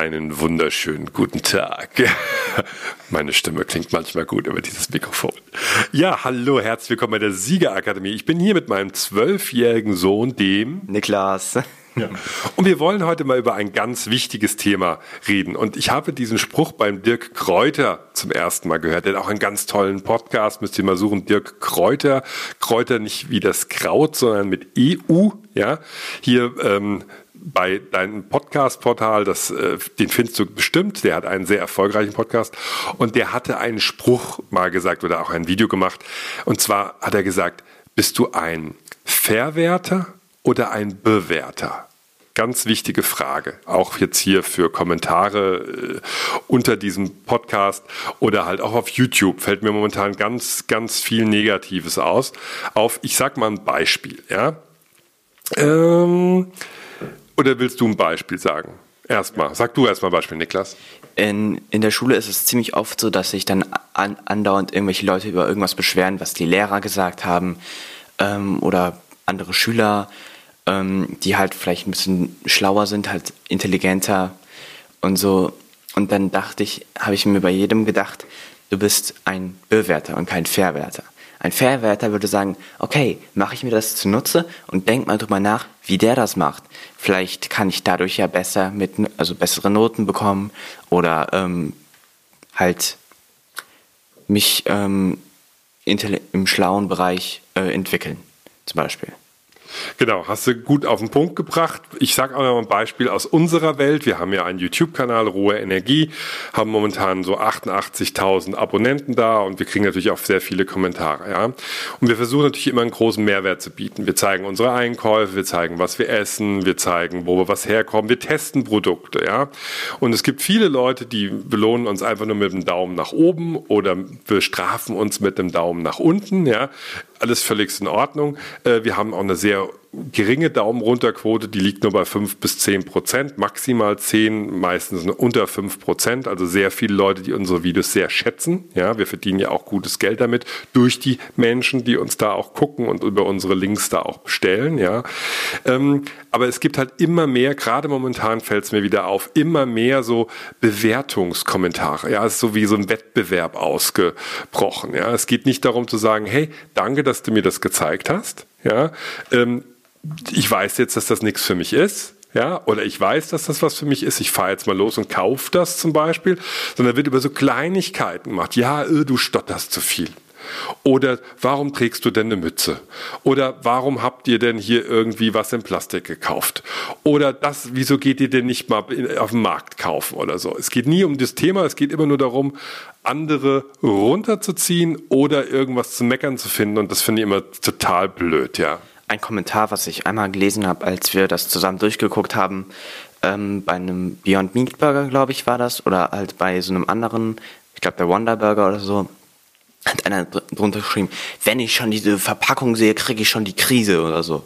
Einen wunderschönen guten Tag. Meine Stimme klingt manchmal gut über dieses Mikrofon. Ja, hallo, herzlich willkommen bei der Siegerakademie. Ich bin hier mit meinem zwölfjährigen Sohn, dem Niklas. Ja. Und wir wollen heute mal über ein ganz wichtiges Thema reden. Und ich habe diesen Spruch beim Dirk Kräuter zum ersten Mal gehört. Der hat auch einen ganz tollen Podcast, müsst ihr mal suchen. Dirk Kräuter. Kräuter nicht wie das Kraut, sondern mit EU. Ja, hier ähm, bei deinem Podcast-Portal, das, äh, den findest du bestimmt, der hat einen sehr erfolgreichen Podcast und der hatte einen Spruch mal gesagt oder auch ein Video gemacht. Und zwar hat er gesagt, bist du ein Verwerter oder ein Bewerter? Ganz wichtige Frage, auch jetzt hier für Kommentare äh, unter diesem Podcast oder halt auch auf YouTube fällt mir momentan ganz, ganz viel Negatives aus. Auf, ich sag mal ein Beispiel, ja. Ähm, oder willst du ein Beispiel sagen? Erstmal. Sag du erstmal ein Beispiel, Niklas. In, in der Schule ist es ziemlich oft so, dass sich dann an, andauernd irgendwelche Leute über irgendwas beschweren, was die Lehrer gesagt haben ähm, oder andere Schüler, ähm, die halt vielleicht ein bisschen schlauer sind, halt intelligenter und so. Und dann dachte ich, habe ich mir bei jedem gedacht, du bist ein Bewerter und kein Verwerter. Ein Verwerter würde sagen, okay, mache ich mir das zunutze und denk mal drüber nach, wie der das macht. Vielleicht kann ich dadurch ja besser mit, also bessere Noten bekommen oder ähm, halt mich ähm, im schlauen Bereich äh, entwickeln, zum Beispiel. Genau, hast du gut auf den Punkt gebracht. Ich sage auch noch ein Beispiel aus unserer Welt. Wir haben ja einen YouTube-Kanal, Rohe Energie, haben momentan so 88.000 Abonnenten da und wir kriegen natürlich auch sehr viele Kommentare. Ja? Und wir versuchen natürlich immer einen großen Mehrwert zu bieten. Wir zeigen unsere Einkäufe, wir zeigen, was wir essen, wir zeigen, wo wir was herkommen, wir testen Produkte. Ja? Und es gibt viele Leute, die belohnen uns einfach nur mit dem Daumen nach oben oder bestrafen uns mit dem Daumen nach unten. Ja? Alles völlig in Ordnung. Äh, wir haben auch eine sehr geringe Daumen runter Quote, die liegt nur bei 5 bis 10 Prozent, maximal 10, meistens unter 5 Prozent. Also sehr viele Leute, die unsere Videos sehr schätzen. Ja, wir verdienen ja auch gutes Geld damit durch die Menschen, die uns da auch gucken und über unsere Links da auch bestellen. Ja, ähm, aber es gibt halt immer mehr, gerade momentan fällt es mir wieder auf, immer mehr so Bewertungskommentare. Ja, es ist so wie so ein Wettbewerb ausgebrochen. Ja, es geht nicht darum zu sagen, hey, danke, dass du mir das gezeigt hast. Ja, ähm, ich weiß jetzt, dass das nichts für mich ist. Ja, oder ich weiß, dass das was für mich ist. Ich fahre jetzt mal los und kaufe das zum Beispiel. Sondern wird über so Kleinigkeiten gemacht. Ja, äh, du stotterst zu viel. Oder warum trägst du denn eine Mütze? Oder warum habt ihr denn hier irgendwie was in Plastik gekauft? Oder das, wieso geht ihr denn nicht mal auf dem Markt kaufen oder so? Es geht nie um das Thema, es geht immer nur darum, andere runterzuziehen oder irgendwas zu meckern zu finden. Und das finde ich immer total blöd, ja ein Kommentar, was ich einmal gelesen habe, als wir das zusammen durchgeguckt haben, ähm, bei einem Beyond Meat Burger, glaube ich, war das, oder halt bei so einem anderen, ich glaube der Wonder Burger oder so, hat einer drunter geschrieben, wenn ich schon diese Verpackung sehe, kriege ich schon die Krise oder so.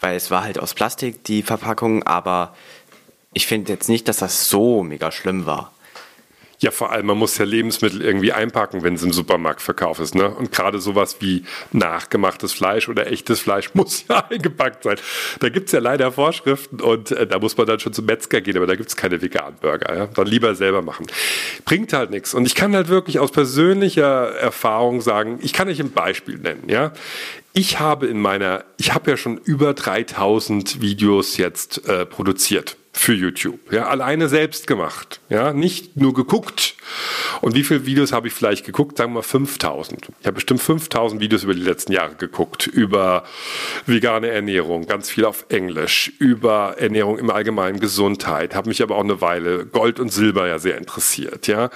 Weil es war halt aus Plastik, die Verpackung, aber ich finde jetzt nicht, dass das so mega schlimm war. Ja, vor allem, man muss ja Lebensmittel irgendwie einpacken, wenn es im Supermarkt verkauft ist. Ne? Und gerade sowas wie nachgemachtes Fleisch oder echtes Fleisch muss ja eingepackt sein. Da gibt's ja leider Vorschriften und äh, da muss man dann schon zum Metzger gehen, aber da gibt's keine veganen Burger. Ja? Dann lieber selber machen. Bringt halt nichts. Und ich kann halt wirklich aus persönlicher Erfahrung sagen, ich kann euch ein Beispiel nennen. Ja, Ich habe in meiner, ich habe ja schon über 3000 Videos jetzt äh, produziert für YouTube. Ja, alleine selbst gemacht. Ja, nicht nur geguckt. Und wie viele Videos habe ich vielleicht geguckt? Sagen wir mal 5000. Ich habe bestimmt 5000 Videos über die letzten Jahre geguckt. Über vegane Ernährung, ganz viel auf Englisch. Über Ernährung im Allgemeinen, Gesundheit. Habe mich aber auch eine Weile Gold und Silber ja sehr interessiert. Ja,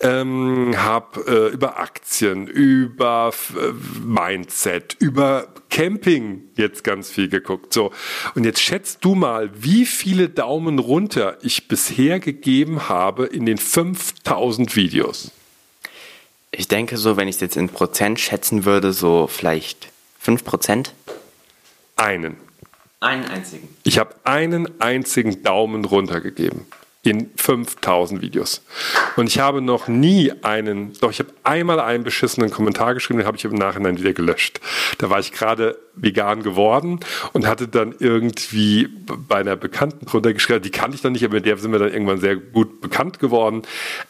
ähm, habe äh, über Aktien, über äh, Mindset, über Camping jetzt ganz viel geguckt. So. Und jetzt schätzt du mal, wie viele Daumen runter ich bisher gegeben habe in den 5000 Videos. Ich denke so, wenn ich es jetzt in Prozent schätzen würde, so vielleicht 5 Prozent. Einen. Einen einzigen. Ich habe einen einzigen Daumen runter gegeben in 5000 Videos. Und ich habe noch nie einen, doch ich habe einmal einen beschissenen Kommentar geschrieben, den habe ich im Nachhinein wieder gelöscht. Da war ich gerade vegan geworden und hatte dann irgendwie bei einer Bekannten drunter geschrieben, die kannte ich dann nicht, aber mit der sind wir dann irgendwann sehr gut bekannt geworden,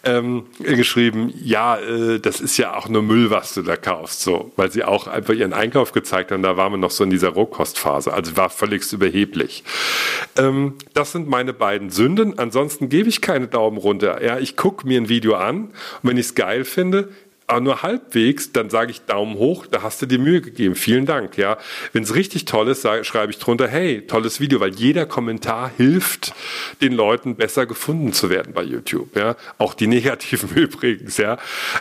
ähm, geschrieben, ja, äh, das ist ja auch nur Müll, was du da kaufst, so, weil sie auch einfach ihren Einkauf gezeigt haben, da waren wir noch so in dieser Rohkostphase, also war völlig überheblich. Ähm, das sind meine beiden Sünden, ansonsten gebe ich keine Daumen runter, ja, ich gucke mir ein Video an und wenn ich es geil finde, aber nur halbwegs, dann sage ich Daumen hoch, da hast du dir Mühe gegeben. Vielen Dank, ja. Wenn es richtig toll ist, sage, schreibe ich drunter, hey, tolles Video, weil jeder Kommentar hilft, den Leuten besser gefunden zu werden bei YouTube, ja. Auch die negativen übrigens, ja.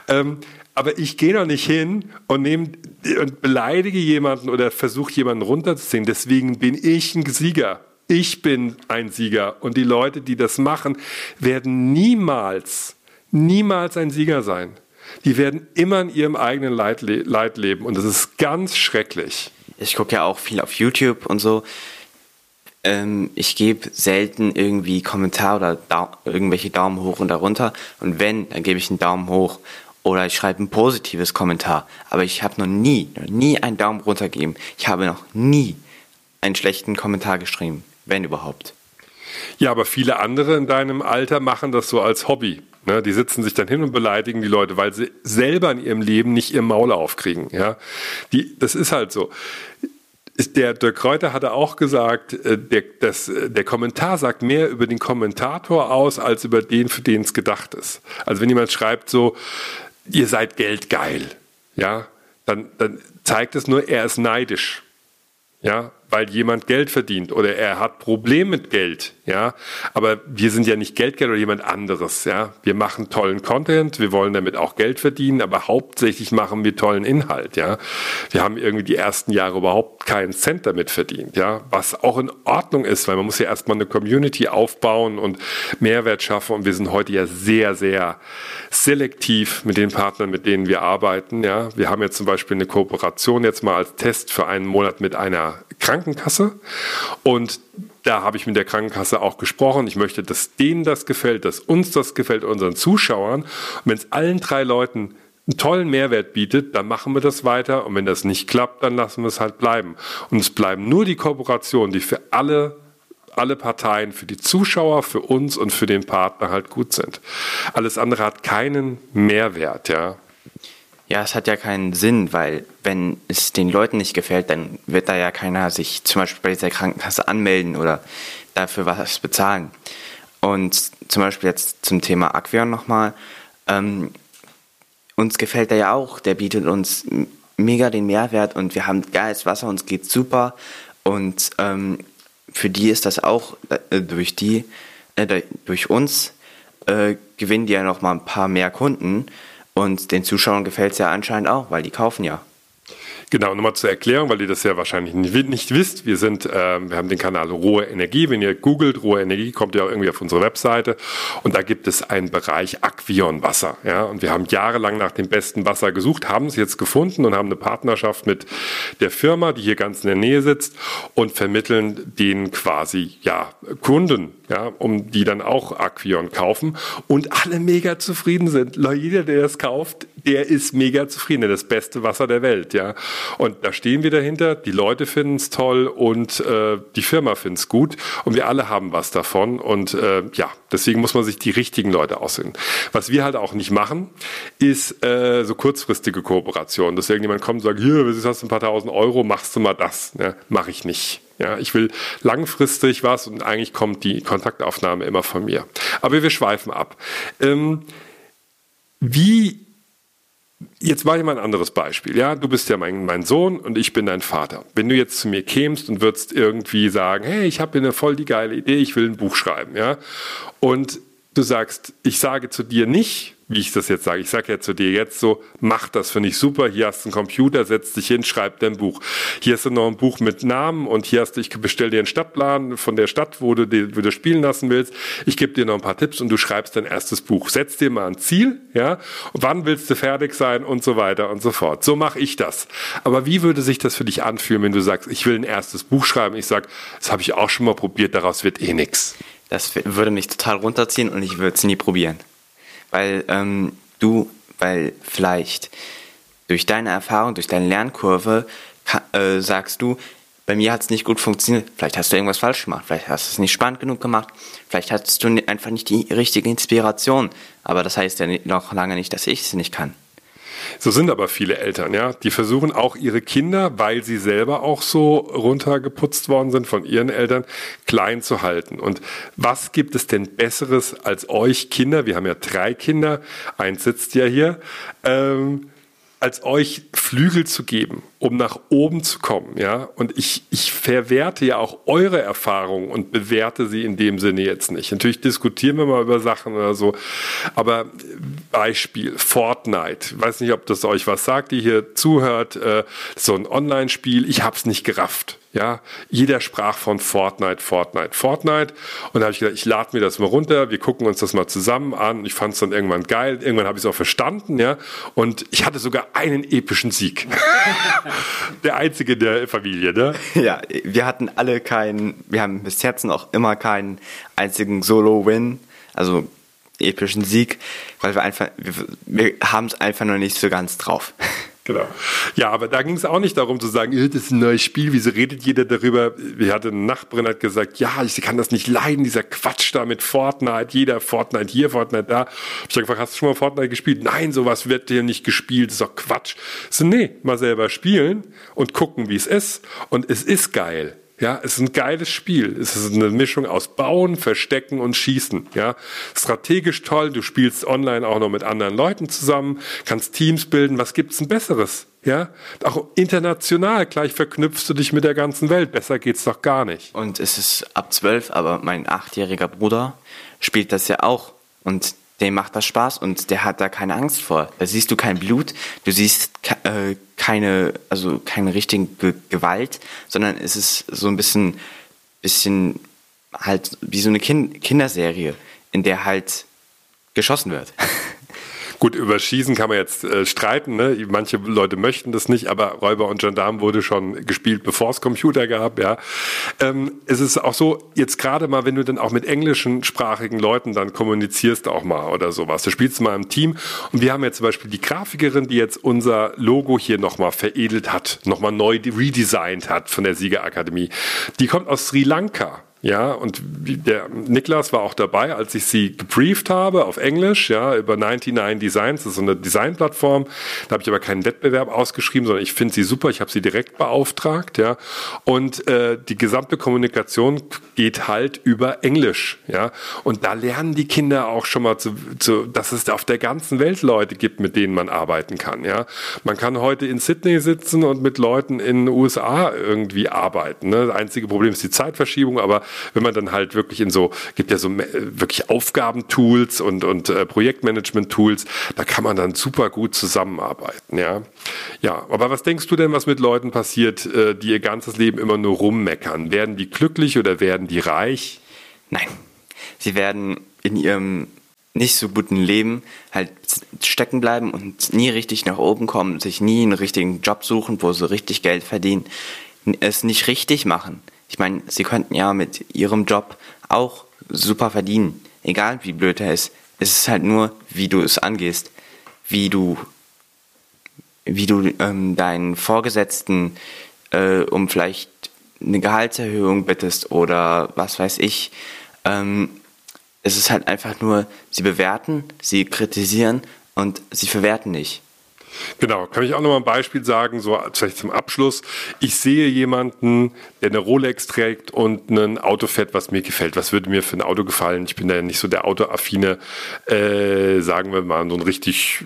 Ähm, aber ich gehe doch nicht hin und, nehm, und beleidige jemanden oder versuche jemanden runterzuziehen. Deswegen bin ich ein Sieger. Ich bin ein Sieger. Und die Leute, die das machen, werden niemals, niemals ein Sieger sein die werden immer in ihrem eigenen Leid, Leid leben und das ist ganz schrecklich. Ich gucke ja auch viel auf YouTube und so. Ähm, ich gebe selten irgendwie Kommentar oder da irgendwelche Daumen hoch und darunter. Und wenn, dann gebe ich einen Daumen hoch oder ich schreibe ein positives Kommentar. Aber ich habe noch nie, noch nie einen Daumen runter gegeben. Ich habe noch nie einen schlechten Kommentar geschrieben, wenn überhaupt. Ja, aber viele andere in deinem Alter machen das so als Hobby. Ne, die sitzen sich dann hin und beleidigen die Leute, weil sie selber in ihrem Leben nicht ihr Maul aufkriegen. Ja, die, das ist halt so. Der Dirk Kräuter hatte auch gesagt, äh, der, das, äh, der Kommentar sagt mehr über den Kommentator aus, als über den, für den es gedacht ist. Also wenn jemand schreibt so, ihr seid geldgeil, ja, dann, dann zeigt es nur, er ist neidisch. Ja, weil jemand Geld verdient oder er hat Probleme mit Geld, ja. Aber wir sind ja nicht Geldgeld oder jemand anderes, ja. Wir machen tollen Content, wir wollen damit auch Geld verdienen, aber hauptsächlich machen wir tollen Inhalt, ja. Wir haben irgendwie die ersten Jahre überhaupt keinen Cent damit verdient, ja. Was auch in Ordnung ist, weil man muss ja erstmal eine Community aufbauen und Mehrwert schaffen und wir sind heute ja sehr, sehr selektiv mit den Partnern, mit denen wir arbeiten, ja. Wir haben jetzt zum Beispiel eine Kooperation jetzt mal als Test für einen Monat mit einer Krankenkasse. Und da habe ich mit der Krankenkasse auch gesprochen. Ich möchte, dass denen das gefällt, dass uns das gefällt, unseren Zuschauern. Und wenn es allen drei Leuten einen tollen Mehrwert bietet, dann machen wir das weiter. Und wenn das nicht klappt, dann lassen wir es halt bleiben. Und es bleiben nur die Kooperationen, die für alle alle Parteien, für die Zuschauer, für uns und für den Partner halt gut sind. Alles andere hat keinen Mehrwert, ja. Ja, es hat ja keinen Sinn, weil wenn es den Leuten nicht gefällt, dann wird da ja keiner sich zum Beispiel bei dieser Krankenkasse anmelden oder dafür was bezahlen. Und zum Beispiel jetzt zum Thema Aquion nochmal. Ähm, uns gefällt er ja auch, der bietet uns mega den Mehrwert und wir haben geiles Wasser, uns geht super. Und ähm, für die ist das auch äh, durch die, äh, durch uns äh, gewinnen die ja noch mal ein paar mehr Kunden. Und den Zuschauern gefällt es ja anscheinend auch, weil die kaufen ja. Genau, nochmal zur Erklärung, weil ihr das ja wahrscheinlich nicht, nicht wisst. Wir sind, äh, wir haben den Kanal Rohe Energie. Wenn ihr googelt Rohe Energie, kommt ihr auch irgendwie auf unsere Webseite. Und da gibt es einen Bereich Aquion Wasser. Ja, und wir haben jahrelang nach dem besten Wasser gesucht, haben es jetzt gefunden und haben eine Partnerschaft mit der Firma, die hier ganz in der Nähe sitzt und vermitteln den quasi, ja, Kunden, ja, um die dann auch Aquion kaufen und alle mega zufrieden sind. Jeder, der das kauft, der ist mega zufrieden, das beste Wasser der Welt, ja. Und da stehen wir dahinter, die Leute finden es toll und äh, die Firma findet es gut und wir alle haben was davon und äh, ja, deswegen muss man sich die richtigen Leute aussuchen. Was wir halt auch nicht machen, ist äh, so kurzfristige Kooperation, dass irgendjemand kommt und sagt, hier, du hast ein paar tausend Euro, machst du mal das. Ja, Mache ich nicht. Ja, ich will langfristig was und eigentlich kommt die Kontaktaufnahme immer von mir. Aber wir schweifen ab. Ähm, wie Jetzt mache ich mal ein anderes Beispiel. Ja, du bist ja mein, mein Sohn und ich bin dein Vater. Wenn du jetzt zu mir kämst und würdest irgendwie sagen, hey, ich habe hier eine voll die geile Idee, ich will ein Buch schreiben, ja, und du sagst, ich sage zu dir nicht, wie ich das jetzt sage. Ich sage ja zu dir jetzt so, mach das, finde ich super. Hier hast du einen Computer, setz dich hin, schreib dein Buch. Hier hast du noch ein Buch mit Namen und hier hast du, ich bestell dir einen Stadtplan von der Stadt, wo du, wo du spielen lassen willst. Ich gebe dir noch ein paar Tipps und du schreibst dein erstes Buch. Setz dir mal ein Ziel, ja, wann willst du fertig sein und so weiter und so fort. So mache ich das. Aber wie würde sich das für dich anfühlen, wenn du sagst, ich will ein erstes Buch schreiben? Ich sag, das habe ich auch schon mal probiert, daraus wird eh nichts. Das würde mich total runterziehen und ich würde es nie probieren weil ähm, du, weil vielleicht durch deine Erfahrung, durch deine Lernkurve äh, sagst du, bei mir hat es nicht gut funktioniert. Vielleicht hast du irgendwas falsch gemacht. Vielleicht hast du es nicht spannend genug gemacht. Vielleicht hattest du einfach nicht die richtige Inspiration. Aber das heißt ja noch lange nicht, dass ich es nicht kann. So sind aber viele Eltern, ja. Die versuchen auch ihre Kinder, weil sie selber auch so runtergeputzt worden sind von ihren Eltern, klein zu halten. Und was gibt es denn Besseres als euch Kinder? Wir haben ja drei Kinder. Eins sitzt ja hier. Ähm, als euch Flügel zu geben, um nach oben zu kommen, ja. Und ich, ich verwerte ja auch eure Erfahrungen und bewerte sie in dem Sinne jetzt nicht. Natürlich diskutieren wir mal über Sachen oder so. Aber Beispiel Fortnite. Ich weiß nicht, ob das euch was sagt, die hier zuhört. Äh, so ein Online-Spiel. Ich hab's nicht gerafft. Ja, jeder sprach von Fortnite, Fortnite, Fortnite. Und da habe ich gedacht, ich lade mir das mal runter, wir gucken uns das mal zusammen an. Ich fand es dann irgendwann geil. Irgendwann habe ich es auch verstanden, ja. Und ich hatte sogar einen epischen Sieg. der einzige der Familie, ne? Ja, wir hatten alle keinen, wir haben bis jetzt noch immer keinen einzigen Solo-Win, also epischen Sieg, weil wir einfach, wir, wir haben es einfach noch nicht so ganz drauf. Genau. Ja, aber da ging es auch nicht darum zu sagen, das ist ein neues Spiel, wieso redet jeder darüber? Wir hatten eine Nachbarin hat gesagt, ja, ich kann das nicht leiden, dieser Quatsch da mit Fortnite, jeder Fortnite hier, Fortnite da. Ich habe gefragt, hast du schon mal Fortnite gespielt? Nein, sowas wird hier nicht gespielt, das ist doch Quatsch. So, nee, mal selber spielen und gucken, wie es ist. Und es ist geil. Ja, es ist ein geiles Spiel. Es ist eine Mischung aus Bauen, Verstecken und Schießen. Ja, strategisch toll. Du spielst online auch noch mit anderen Leuten zusammen, kannst Teams bilden. Was gibt's denn Besseres? Ja, auch international gleich verknüpfst du dich mit der ganzen Welt. Besser geht's doch gar nicht. Und es ist ab zwölf, aber mein achtjähriger Bruder spielt das ja auch. Und dem macht das Spaß und der hat da keine Angst vor. Da siehst du kein Blut, du siehst äh, keine, also keine richtige Ge Gewalt, sondern es ist so ein bisschen, bisschen halt wie so eine kind Kinderserie, in der halt geschossen wird. Gut, über Schießen kann man jetzt äh, streiten. Ne? Manche Leute möchten das nicht, aber Räuber und Gendarm wurde schon gespielt, bevor es Computer gab. Ja, ähm, es ist auch so, jetzt gerade mal, wenn du dann auch mit englischen sprachigen Leuten dann kommunizierst auch mal oder sowas. Du spielst mal im Team und wir haben jetzt zum Beispiel die Grafikerin, die jetzt unser Logo hier nochmal veredelt hat, nochmal neu redesigned hat von der Siegerakademie. Die kommt aus Sri Lanka. Ja, und der Niklas war auch dabei, als ich sie gebrieft habe auf Englisch, ja, über 99 Designs, das ist so eine Designplattform. Da habe ich aber keinen Wettbewerb ausgeschrieben, sondern ich finde sie super, ich habe sie direkt beauftragt, ja. Und äh, die gesamte Kommunikation geht halt über Englisch, ja. Und da lernen die Kinder auch schon mal zu, zu dass es auf der ganzen Welt Leute gibt, mit denen man arbeiten kann, ja. Man kann heute in Sydney sitzen und mit Leuten in den USA irgendwie arbeiten. Ne? Das einzige Problem ist die Zeitverschiebung, aber wenn man dann halt wirklich in so, gibt ja so wirklich Aufgabentools und, und äh, Projektmanagement-Tools, da kann man dann super gut zusammenarbeiten, ja. Ja, aber was denkst du denn, was mit Leuten passiert, äh, die ihr ganzes Leben immer nur rummeckern? Werden die glücklich oder werden die reich? Nein. Sie werden in ihrem nicht so guten Leben halt stecken bleiben und nie richtig nach oben kommen, sich nie einen richtigen Job suchen, wo sie richtig Geld verdienen, es nicht richtig machen. Ich meine, sie könnten ja mit ihrem Job auch super verdienen, egal wie blöd er ist. Es ist halt nur, wie du es angehst, wie du, wie du ähm, deinen Vorgesetzten äh, um vielleicht eine Gehaltserhöhung bittest oder was weiß ich. Ähm, es ist halt einfach nur, sie bewerten, sie kritisieren und sie verwerten nicht. Genau, kann ich auch noch mal ein Beispiel sagen, so vielleicht zum Abschluss. Ich sehe jemanden, der eine Rolex trägt und ein Auto fährt, was mir gefällt. Was würde mir für ein Auto gefallen? Ich bin da ja nicht so der autoaffine, äh, sagen wir mal, so einen richtig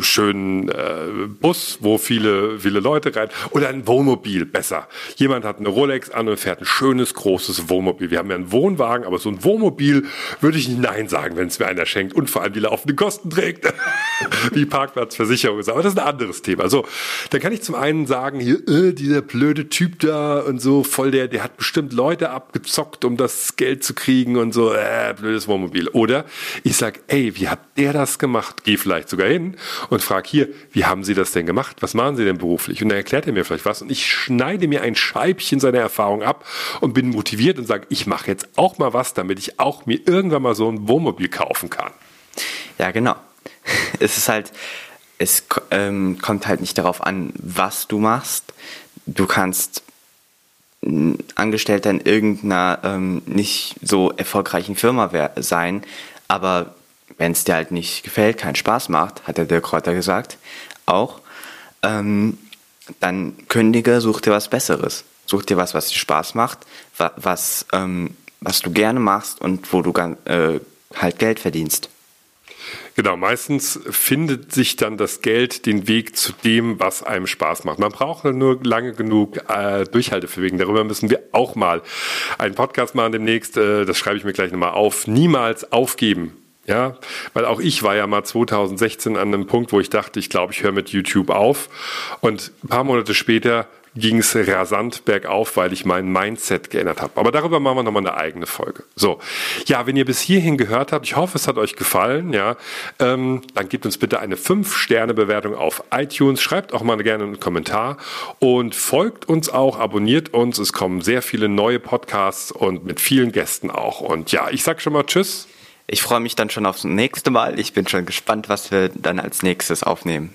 schönen äh, Bus, wo viele, viele Leute rein. Oder ein Wohnmobil, besser. Jemand hat eine Rolex an und fährt ein schönes, großes Wohnmobil. Wir haben ja einen Wohnwagen, aber so ein Wohnmobil würde ich nicht Nein sagen, wenn es mir einer schenkt und vor allem die laufenden Kosten trägt. Wie Parkplatzversicherung aber das ist ein anderes Thema. So, dann kann ich zum einen sagen, hier, äh, dieser blöde Typ da und so, voll der, der hat bestimmt Leute abgezockt, um das Geld zu kriegen und so, äh, blödes Wohnmobil. Oder ich sag, ey, wie hat der das gemacht? Geh vielleicht sogar hin und frag hier, wie haben Sie das denn gemacht? Was machen Sie denn beruflich? Und dann erklärt er mir vielleicht was und ich schneide mir ein Scheibchen seiner Erfahrung ab und bin motiviert und sage, ich mache jetzt auch mal was, damit ich auch mir irgendwann mal so ein Wohnmobil kaufen kann. Ja, genau. Es ist halt, es ähm, kommt halt nicht darauf an, was du machst. du kannst Angestellter in irgendeiner ähm, nicht so erfolgreichen Firma sein, aber wenn es dir halt nicht gefällt, keinen Spaß macht, hat der Dirk Kräuter gesagt, auch, ähm, dann kündige, such dir was Besseres. Such dir was, was dir Spaß macht, was, ähm, was du gerne machst und wo du äh, halt Geld verdienst. Genau, meistens findet sich dann das Geld den Weg zu dem, was einem Spaß macht. Man braucht nur lange genug äh, Durchhalteverwegen. Darüber müssen wir auch mal einen Podcast machen demnächst. Äh, das schreibe ich mir gleich nochmal auf. Niemals aufgeben. Ja, weil auch ich war ja mal 2016 an einem Punkt, wo ich dachte, ich glaube, ich höre mit YouTube auf. Und ein paar Monate später ging es rasant bergauf, weil ich mein Mindset geändert habe. Aber darüber machen wir nochmal eine eigene Folge. So, ja, wenn ihr bis hierhin gehört habt, ich hoffe, es hat euch gefallen, ja, ähm, dann gebt uns bitte eine 5-Sterne-Bewertung auf iTunes, schreibt auch mal gerne einen Kommentar und folgt uns auch, abonniert uns. Es kommen sehr viele neue Podcasts und mit vielen Gästen auch. Und ja, ich sag schon mal Tschüss. Ich freue mich dann schon aufs nächste Mal. Ich bin schon gespannt, was wir dann als nächstes aufnehmen.